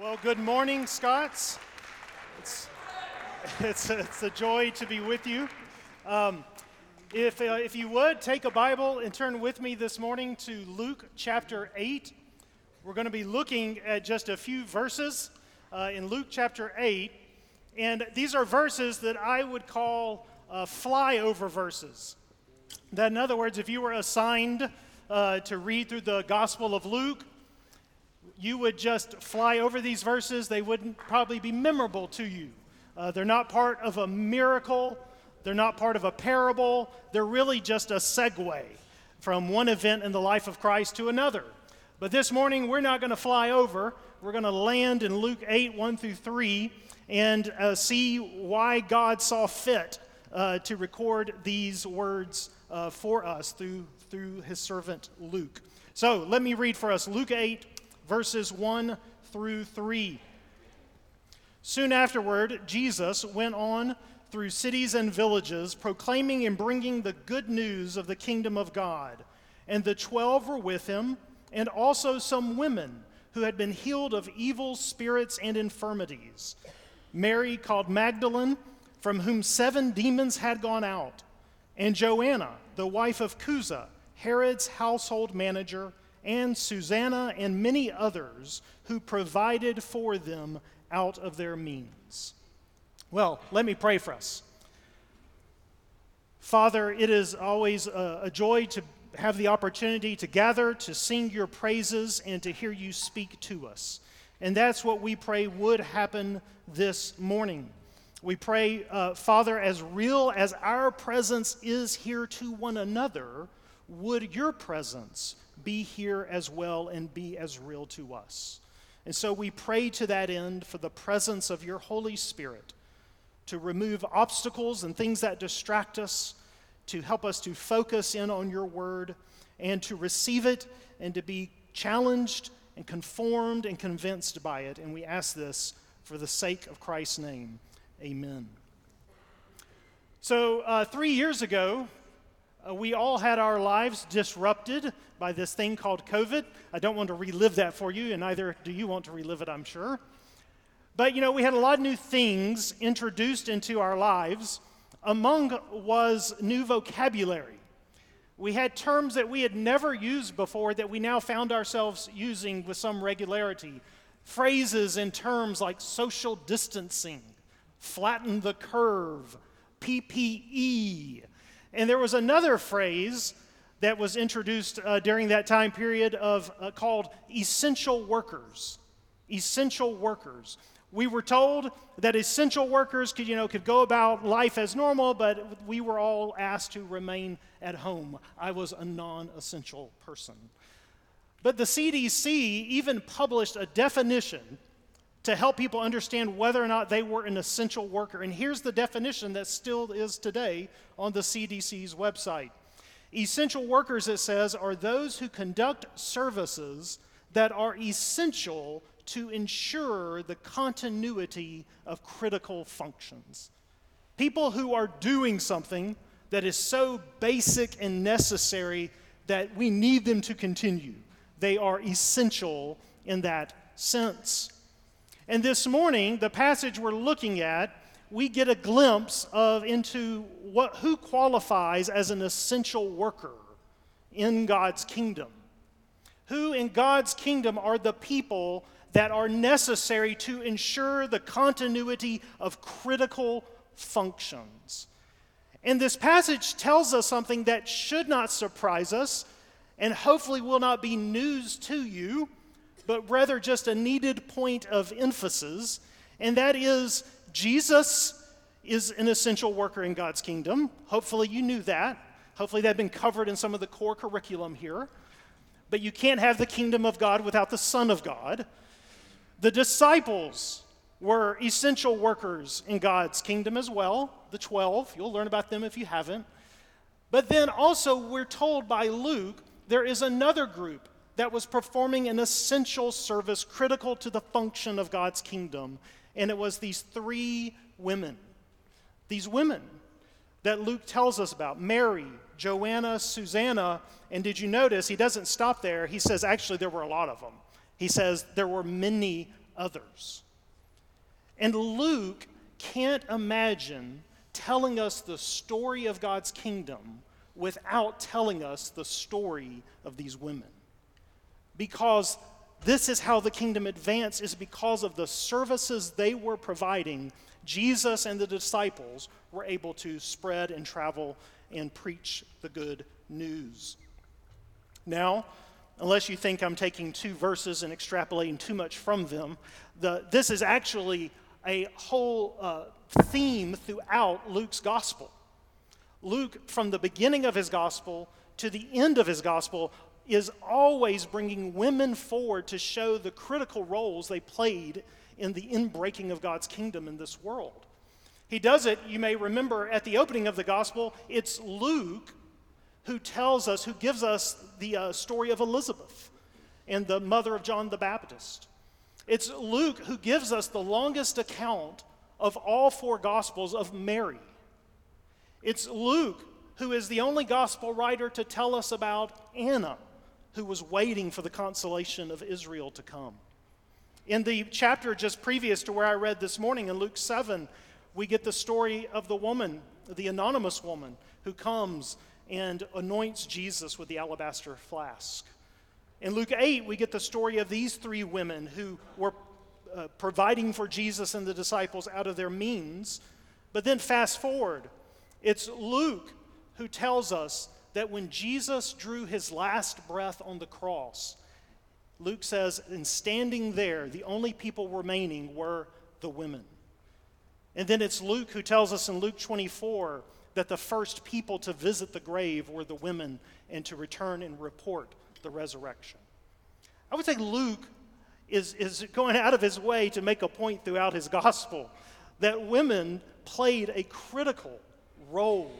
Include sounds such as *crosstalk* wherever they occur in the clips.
Well, good morning, Scots. It's, *laughs* it's, it's a joy to be with you. Um, if, uh, if you would, take a Bible and turn with me this morning to Luke chapter 8. We're going to be looking at just a few verses uh, in Luke chapter 8. And these are verses that I would call uh, flyover verses. That, in other words, if you were assigned uh, to read through the Gospel of Luke, you would just fly over these verses, they wouldn't probably be memorable to you. Uh, they're not part of a miracle, they're not part of a parable, they're really just a segue from one event in the life of Christ to another. But this morning, we're not going to fly over. We're going to land in Luke 8 1 through 3 and uh, see why God saw fit uh, to record these words uh, for us through, through his servant Luke. So let me read for us Luke 8 verses 1 through 3. Soon afterward, Jesus went on through cities and villages, proclaiming and bringing the good news of the kingdom of God. And the twelve were with him, and also some women who had been healed of evil spirits and infirmities. Mary, called Magdalene, from whom seven demons had gone out, and Joanna, the wife of Chuza, Herod's household manager and Susanna and many others who provided for them out of their means. Well, let me pray for us. Father, it is always a, a, joy to have the opportunity to gather, to sing your praises, and to hear you speak to us. And that's what we pray would happen this morning. We pray, uh, Father, as real as our presence is here to one another, would your presence be here as well and be as real to us. And so we pray to that end for the presence of your Holy Spirit to remove obstacles and things that distract us, to help us to focus in on your word, and to receive it and to be challenged and conformed and convinced by it. And we ask this for the sake of Christ's name. Amen. So, uh, three years ago, uh, we all had our lives disrupted by this thing called COVID. I don't want to relive that for you, and neither do you want to relive it, I'm sure. But you know, we had a lot of new things introduced into our lives. Among was new vocabulary. We had terms that we had never used before that we now found ourselves using with some regularity. Phrases and terms like social distancing, flatten the curve, PPE, and there was another phrase that was introduced uh, during that time period of uh, called essential workers. Essential workers. We were told that essential workers could, you know, could go about life as normal, but we were all asked to remain at home. I was a non-essential person. But the CDC even published a definition to help people understand whether or not they were an essential worker. And here's the definition that still is today on the CDC's website Essential workers, it says, are those who conduct services that are essential to ensure the continuity of critical functions. People who are doing something that is so basic and necessary that we need them to continue. They are essential in that sense. And this morning, the passage we're looking at, we get a glimpse of into what, who qualifies as an essential worker in God's kingdom. Who in God's kingdom are the people that are necessary to ensure the continuity of critical functions. And this passage tells us something that should not surprise us and hopefully will not be news to you but rather just a needed point of emphasis, and that is Jesus is an essential worker in God's kingdom. Hopefully, you knew that. Hopefully, that had been covered in some of the core curriculum here. But you can't have the kingdom of God without the Son of God. The disciples were essential workers in God's kingdom as well, the 12. You'll learn about them if you haven't. But then also, we're told by Luke, there is another group that was performing an essential service critical to the function of God's kingdom. And it was these three women. These women that Luke tells us about Mary, Joanna, Susanna. And did you notice he doesn't stop there? He says, actually, there were a lot of them. He says, there were many others. And Luke can't imagine telling us the story of God's kingdom without telling us the story of these women. Because this is how the kingdom advanced is because of the services they were providing jesus and the disciples were able to spread and travel and preach the good news. Now unless you think i'm taking two verses and extrapolating too much from them the, this is actually a whole uh, theme throughout luke's gospel. Luke from the beginning of his gospel to the end of his gospel is always bringing women forward to show the critical roles they played in the inbreaking of God's kingdom in this world. He does it, you may remember at the opening of the gospel, it's Luke who tells us, who gives us the uh, story of Elizabeth and the mother of John the Baptist. It's Luke who gives us the longest account of all four gospels of Mary. It's Luke who is the only gospel writer to tell us about Anna who was waiting for the consolation of Israel to come. In the chapter just previous to where I read this morning in Luke 7, we get the story of the woman, the anonymous woman, who comes and anoints Jesus with the alabaster flask. In Luke 8, we get the story of these three women who were uh, providing for Jesus and the disciples out of their means. But then fast forward, it's Luke who tells us that when Jesus drew his last breath on the cross, Luke says, in standing there, the only people remaining were the women. And then it's Luke who tells us in Luke 24 that the first people to visit the grave were the women and to return and report the resurrection. I would say Luke is, is going out of his way to make a point throughout his gospel that women played a critical role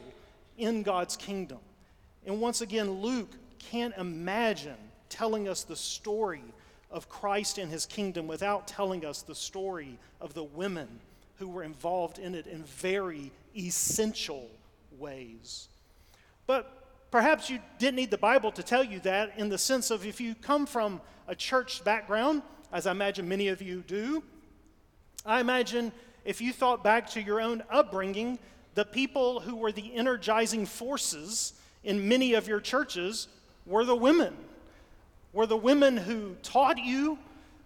in God's kingdom. And once again, Luke can't imagine telling us the story of Christ and his kingdom without telling us the story of the women who were involved in it in very essential ways. But perhaps you didn't need the Bible to tell you that, in the sense of if you come from a church background, as I imagine many of you do, I imagine if you thought back to your own upbringing, the people who were the energizing forces in many of your churches were the women. Were the women who taught you,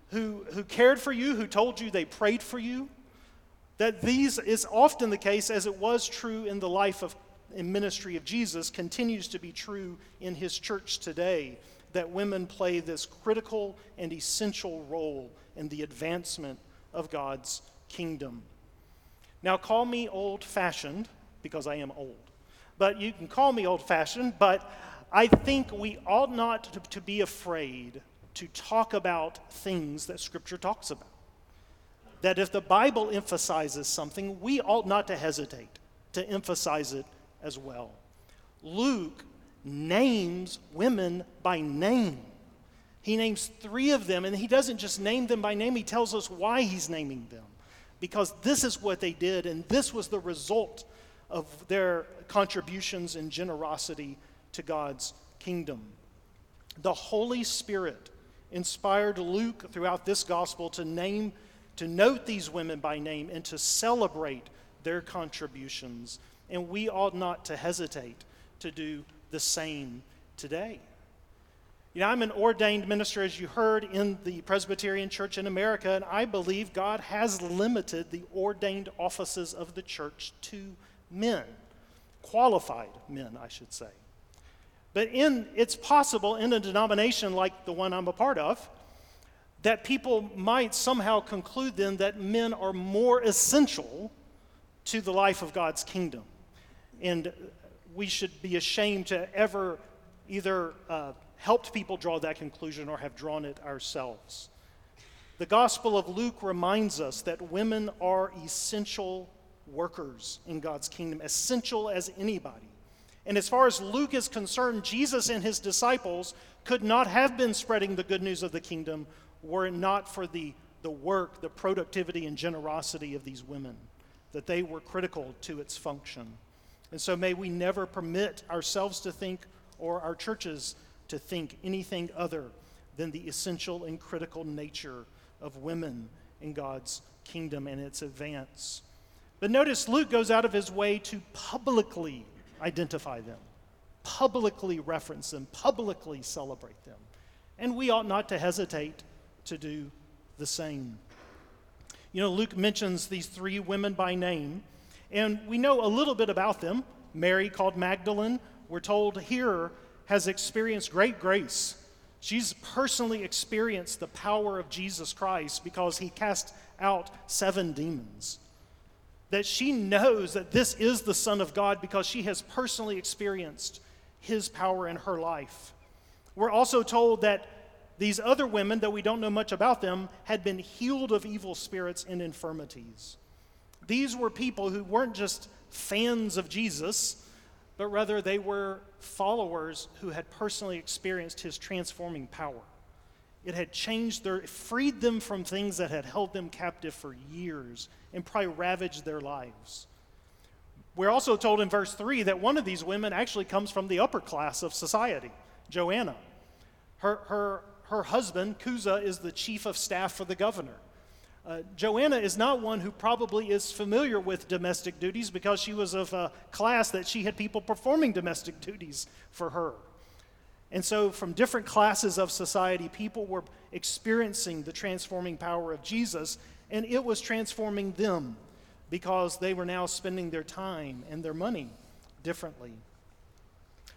who, who cared for you, who told you they prayed for you. That these is often the case, as it was true in the life of and ministry of Jesus, continues to be true in his church today. That women play this critical and essential role in the advancement of God's kingdom. Now, call me old fashioned because I am old but you can call me old fashioned, but I think we ought not to, to, be afraid to talk about things that Scripture talks about. That if the Bible emphasizes something, we ought not to hesitate to emphasize it as well. Luke names women by name. He names three of them, and he doesn't just name them by name, he tells us why he's naming them. Because this is what they did, and this was the result of their contributions and generosity to God's kingdom. The Holy Spirit inspired Luke throughout this gospel to name, to note these women by name and to celebrate their contributions. And we ought not to hesitate to do the same today. You know, I'm an ordained minister, as you heard, in the Presbyterian Church in America, and I believe God has limited the ordained offices of the church to men, qualified men, I should say. But in, it's possible in a denomination like the one I'm a part of that people might somehow conclude then that men are more essential to the life of God's kingdom. And we should be ashamed to ever either uh, helped people draw that conclusion or have drawn it ourselves. The Gospel of Luke reminds us that women are essential workers in God's kingdom, essential as anybody. And as far as Luke is concerned, Jesus and his disciples could not have been spreading the good news of the kingdom were it not for the, the work, the productivity, and generosity of these women, that they were critical to its function. And so may we never permit ourselves to think or our churches to think anything other than the essential and critical nature of women in God's kingdom and its advance. But notice Luke goes out of his way to publicly identify them, publicly reference them, publicly celebrate them. And we ought not to hesitate to do the same. You know, Luke mentions these three women by name, and we know a little bit about them. Mary, called Magdalene, we're told here, has experienced great grace. She's personally experienced the power of Jesus Christ because he cast out seven demons. That she knows that this is the Son of God because she has personally experienced his power in her life. We're also told that these other women, though we don't know much about them, had been healed of evil spirits and infirmities. These were people who weren't just fans of Jesus, but rather they were followers who had personally experienced his transforming power. It had changed their, freed them from things that had held them captive for years and probably ravaged their lives. We're also told in verse 3 that one of these women actually comes from the upper class of society, Joanna. Her, her, her husband, Chuza, is the chief of staff for the governor. Uh, Joanna is not one who probably is familiar with domestic duties because she was of a class that she had people performing domestic duties for her. And so, from different classes of society, people were experiencing the transforming power of Jesus, and it was transforming them because they were now spending their time and their money differently.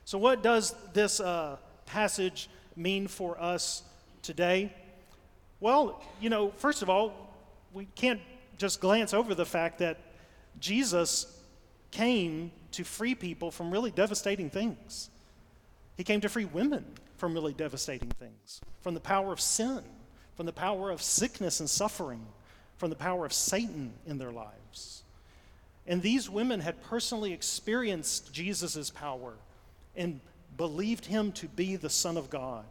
So, what does this uh, passage mean for us today? Well, you know, first of all, we can't just glance over the fact that Jesus came to free people from really devastating things. He came to free women from really devastating things, from the power of sin, from the power of sickness and suffering, from the power of Satan in their lives. And these women had personally experienced Jesus' power and believed him to be the Son of God.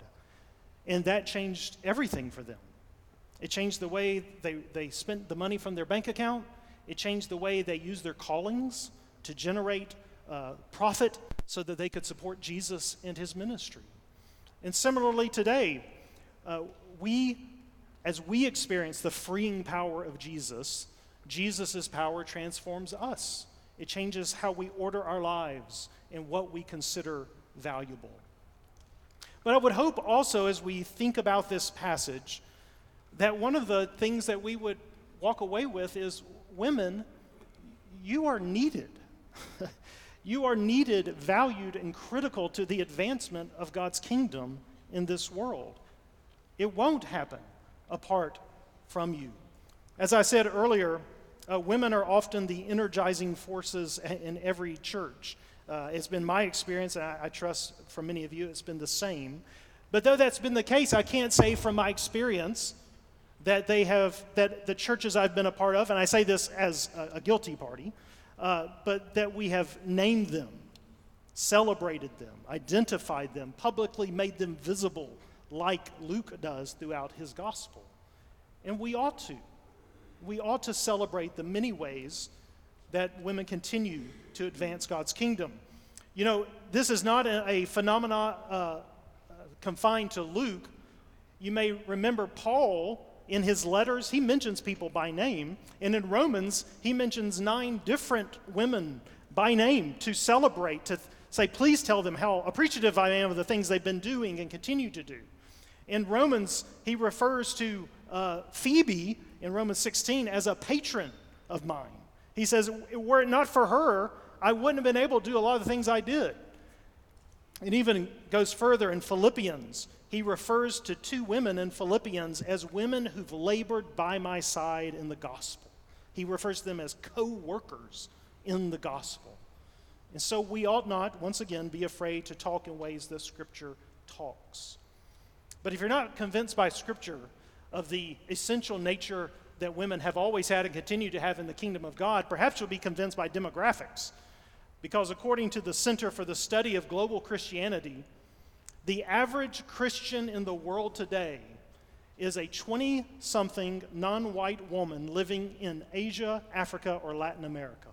And that changed everything for them. It changed the way they, they spent the money from their bank account. It changed the way they used their callings to generate uh, profit so that they could support Jesus and his ministry. And similarly, today, uh, we, as we experience the freeing power of Jesus, Jesus' power transforms us. It changes how we order our lives and what we consider valuable. But I would hope also, as we think about this passage, that one of the things that we would walk away with is women, you are needed. *laughs* you are needed, valued, and critical to the advancement of God's kingdom in this world. It won't happen apart from you. As I said earlier, uh, women are often the energizing forces in every church. Uh, it's been my experience, and I, I trust for many of you it's been the same. But though that's been the case, I can't say from my experience that they have, that the churches I've been a part of, and I say this as a, a guilty party, uh, but that we have named them, celebrated them, identified them, publicly made them visible, like Luke does throughout his gospel. And we ought to. We ought to celebrate the many ways that women continue to advance God's kingdom. You know, this is not a, a phenomenon uh, uh, confined to Luke. You may remember Paul in his letters, he mentions people by name. And in Romans, he mentions nine different women by name to celebrate, to say, please tell them how appreciative I am of the things they've been doing and continue to do. In Romans, he refers to uh, Phoebe in Romans 16 as a patron of mine. He says, were it not for her, I wouldn't have been able to do a lot of the things I did. It even goes further in Philippians he refers to two women in Philippians as women who've labored by my side in the gospel. He refers to them as co workers in the gospel. And so we ought not, once again, be afraid to talk in ways that Scripture talks. But if you're not convinced by Scripture of the essential nature that women have always had and continue to have in the kingdom of God, perhaps you'll be convinced by demographics. Because according to the Center for the Study of Global Christianity, the average Christian in the world today is a 20 something non white woman living in Asia, Africa, or Latin America.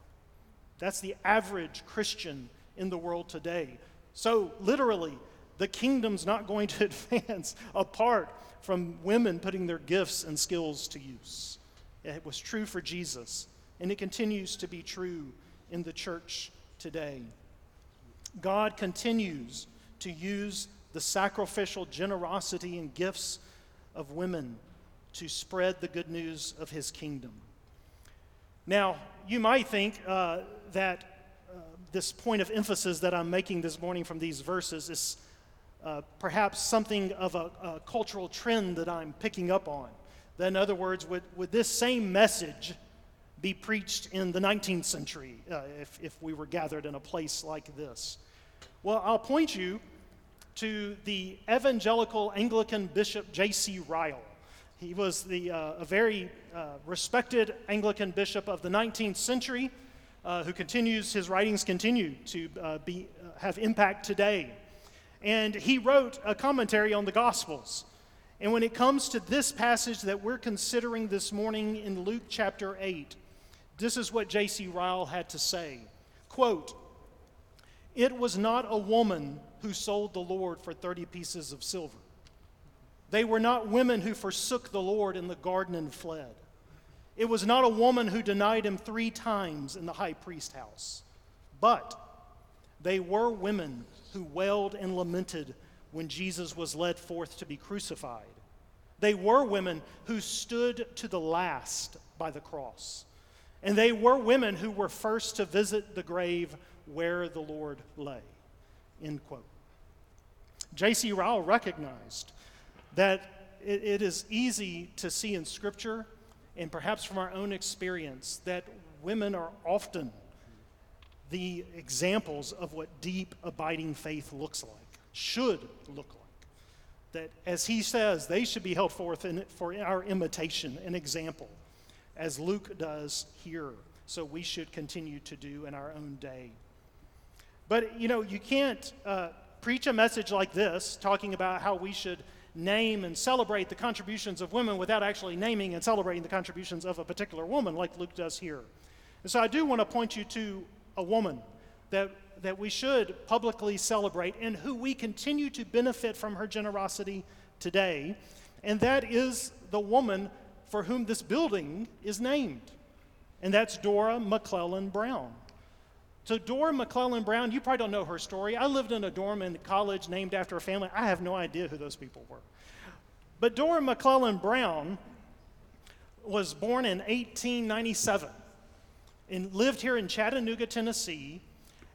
That's the average Christian in the world today. So, literally, the kingdom's not going to *laughs* advance apart from women putting their gifts and skills to use. It was true for Jesus, and it continues to be true in the church today. God continues to use the sacrificial generosity and gifts of women to spread the good news of his kingdom. Now, you might think uh, that uh, this point of emphasis that I'm making this morning from these verses is uh, perhaps something of a, a, cultural trend that I'm picking up on. That, in other words, would, would this same message be preached in the 19th century uh, if, if we were gathered in a place like this? Well, I'll point you to the evangelical Anglican Bishop J.C. Ryle. He was the, uh, a very uh, respected Anglican bishop of the 19th century uh, who continues, his writings continue to uh, be, uh, have impact today. And he wrote a commentary on the Gospels. And when it comes to this passage that we're considering this morning in Luke chapter 8, this is what J.C. Ryle had to say. Quote, It was not a woman who sold the Lord for 30 pieces of silver. They were not women who forsook the Lord in the garden and fled. It was not a woman who denied him three times in the high priest house. But they were women who wailed and lamented when Jesus was led forth to be crucified. They were women who stood to the last by the cross. And they were women who were first to visit the grave where the Lord lay. End quote. J.C. Ryle recognized that it, it is easy to see in Scripture and perhaps from our own experience that women are often the examples of what deep, abiding faith looks like, should look like. That, as he says, they should be held forth in, for our imitation and example, as Luke does here. So we should continue to do in our own day. But, you know, you can't uh, preach a message like this, talking about how we should name and celebrate the contributions of women without actually naming and celebrating the contributions of a particular woman, like Luke does here. And so I do want to point you to a woman that, that we should publicly celebrate and who we continue to benefit from her generosity today, and that is the woman for whom this building is named, and that's Dora Maclellan Brown. So, Dora Maclellan Brown, you probably don't know her story. I lived in a dorm in college named after a family. I have no idea who those people were. But Dora Maclellan Brown was born in 1897 and lived here in Chattanooga, Tennessee.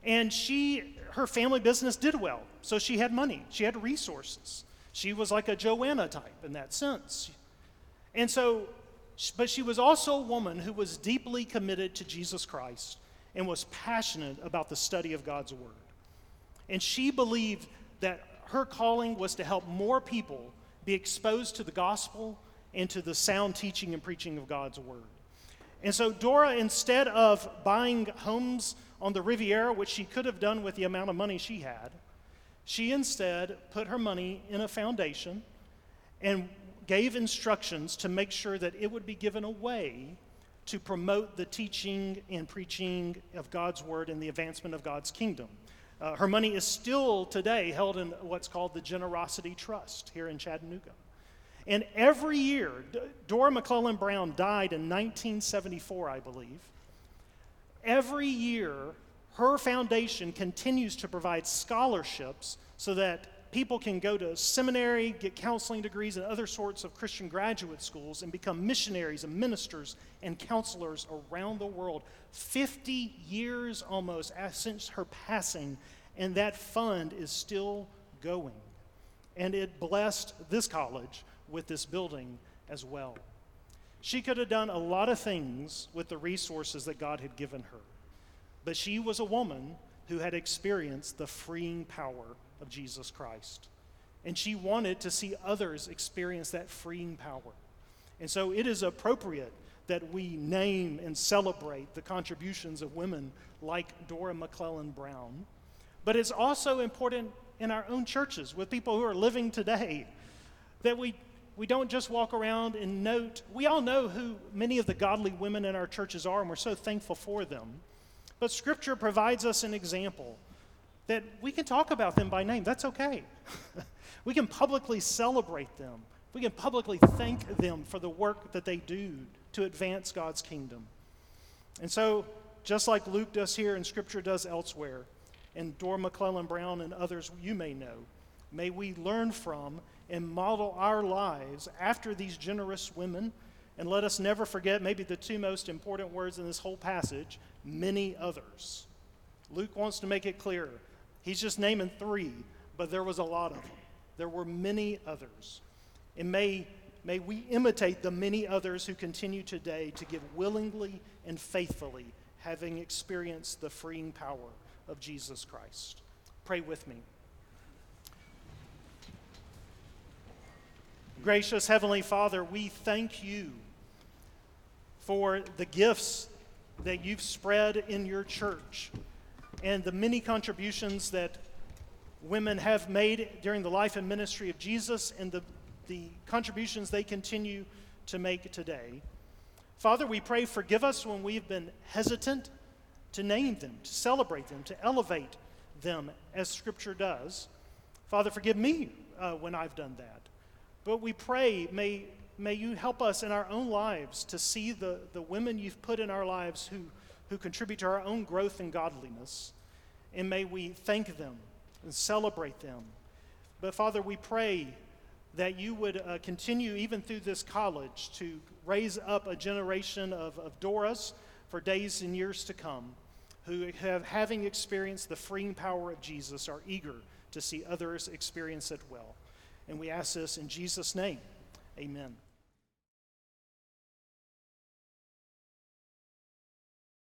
And she, her family business did well. So she had money, she had resources. She was like a Joanna type in that sense. And so, but she was also a woman who was deeply committed to Jesus Christ and was passionate about the study of God's Word. And she believed that her calling was to help more people be exposed to the gospel and to the sound teaching and preaching of God's Word. And so, Dora, instead of buying homes on the Riviera, which she could have done with the amount of money she had, she instead put her money in a foundation and gave instructions to make sure that it would be given away to promote the teaching and preaching of God's word and the advancement of God's kingdom. Uh, her money is still today held in what's called the Generosity Trust here in Chattanooga. And every year, D- Dora Maclellan Brown died in 1974, I believe. Every year, her foundation continues to provide scholarships so that people can go to seminary, get counseling degrees, and other sorts of Christian graduate schools and become missionaries and ministers and counselors around the world. 50 years almost since her passing, and that fund is still going. And it blessed this college with this building as well. She could have done a lot of things with the resources that God had given her, but she was a woman who had experienced the freeing power of Jesus Christ. And she wanted to see others experience that freeing power. And so it is appropriate that we name and celebrate the contributions of women like Dora Maclellan Brown. But it's also important in our own churches with people who are living today that we, we don't just walk around and note. We all know who many of the godly women in our churches are, and we're so thankful for them. But Scripture provides us an example that we can talk about them by name. That's okay. *laughs* we can publicly celebrate them. We can publicly thank them for the work that they do to advance God's kingdom. And so, just like Luke does here and Scripture does elsewhere, and Dora Maclellan Brown and others you may know, may we learn from and model our lives after these generous women. And let us never forget maybe the two most important words in this whole passage many others. Luke wants to make it clear. He's just naming three, but there was a lot of them. There were many others. And may, may we imitate the many others who continue today to give willingly and faithfully, having experienced the freeing power of Jesus Christ. Pray with me. Gracious Heavenly Father, we thank you for the gifts that you've spread in your church and the many contributions that women have made during the life and ministry of Jesus and the, the contributions they continue to make today. Father, we pray, forgive us when we've been hesitant to name them, to celebrate them, to elevate them as Scripture does. Father, forgive me uh, when I've done that. But we pray, may, may you help us in our own lives to see the, the women you've put in our lives who, who contribute to our own growth and godliness. And may we thank them and celebrate them. But Father, we pray that you would uh, continue, even through this college, to raise up a generation of, of Doras for days and years to come who have, having experienced the freeing power of Jesus, are eager to see others experience it well. And we ask this in Jesus' name. Amen.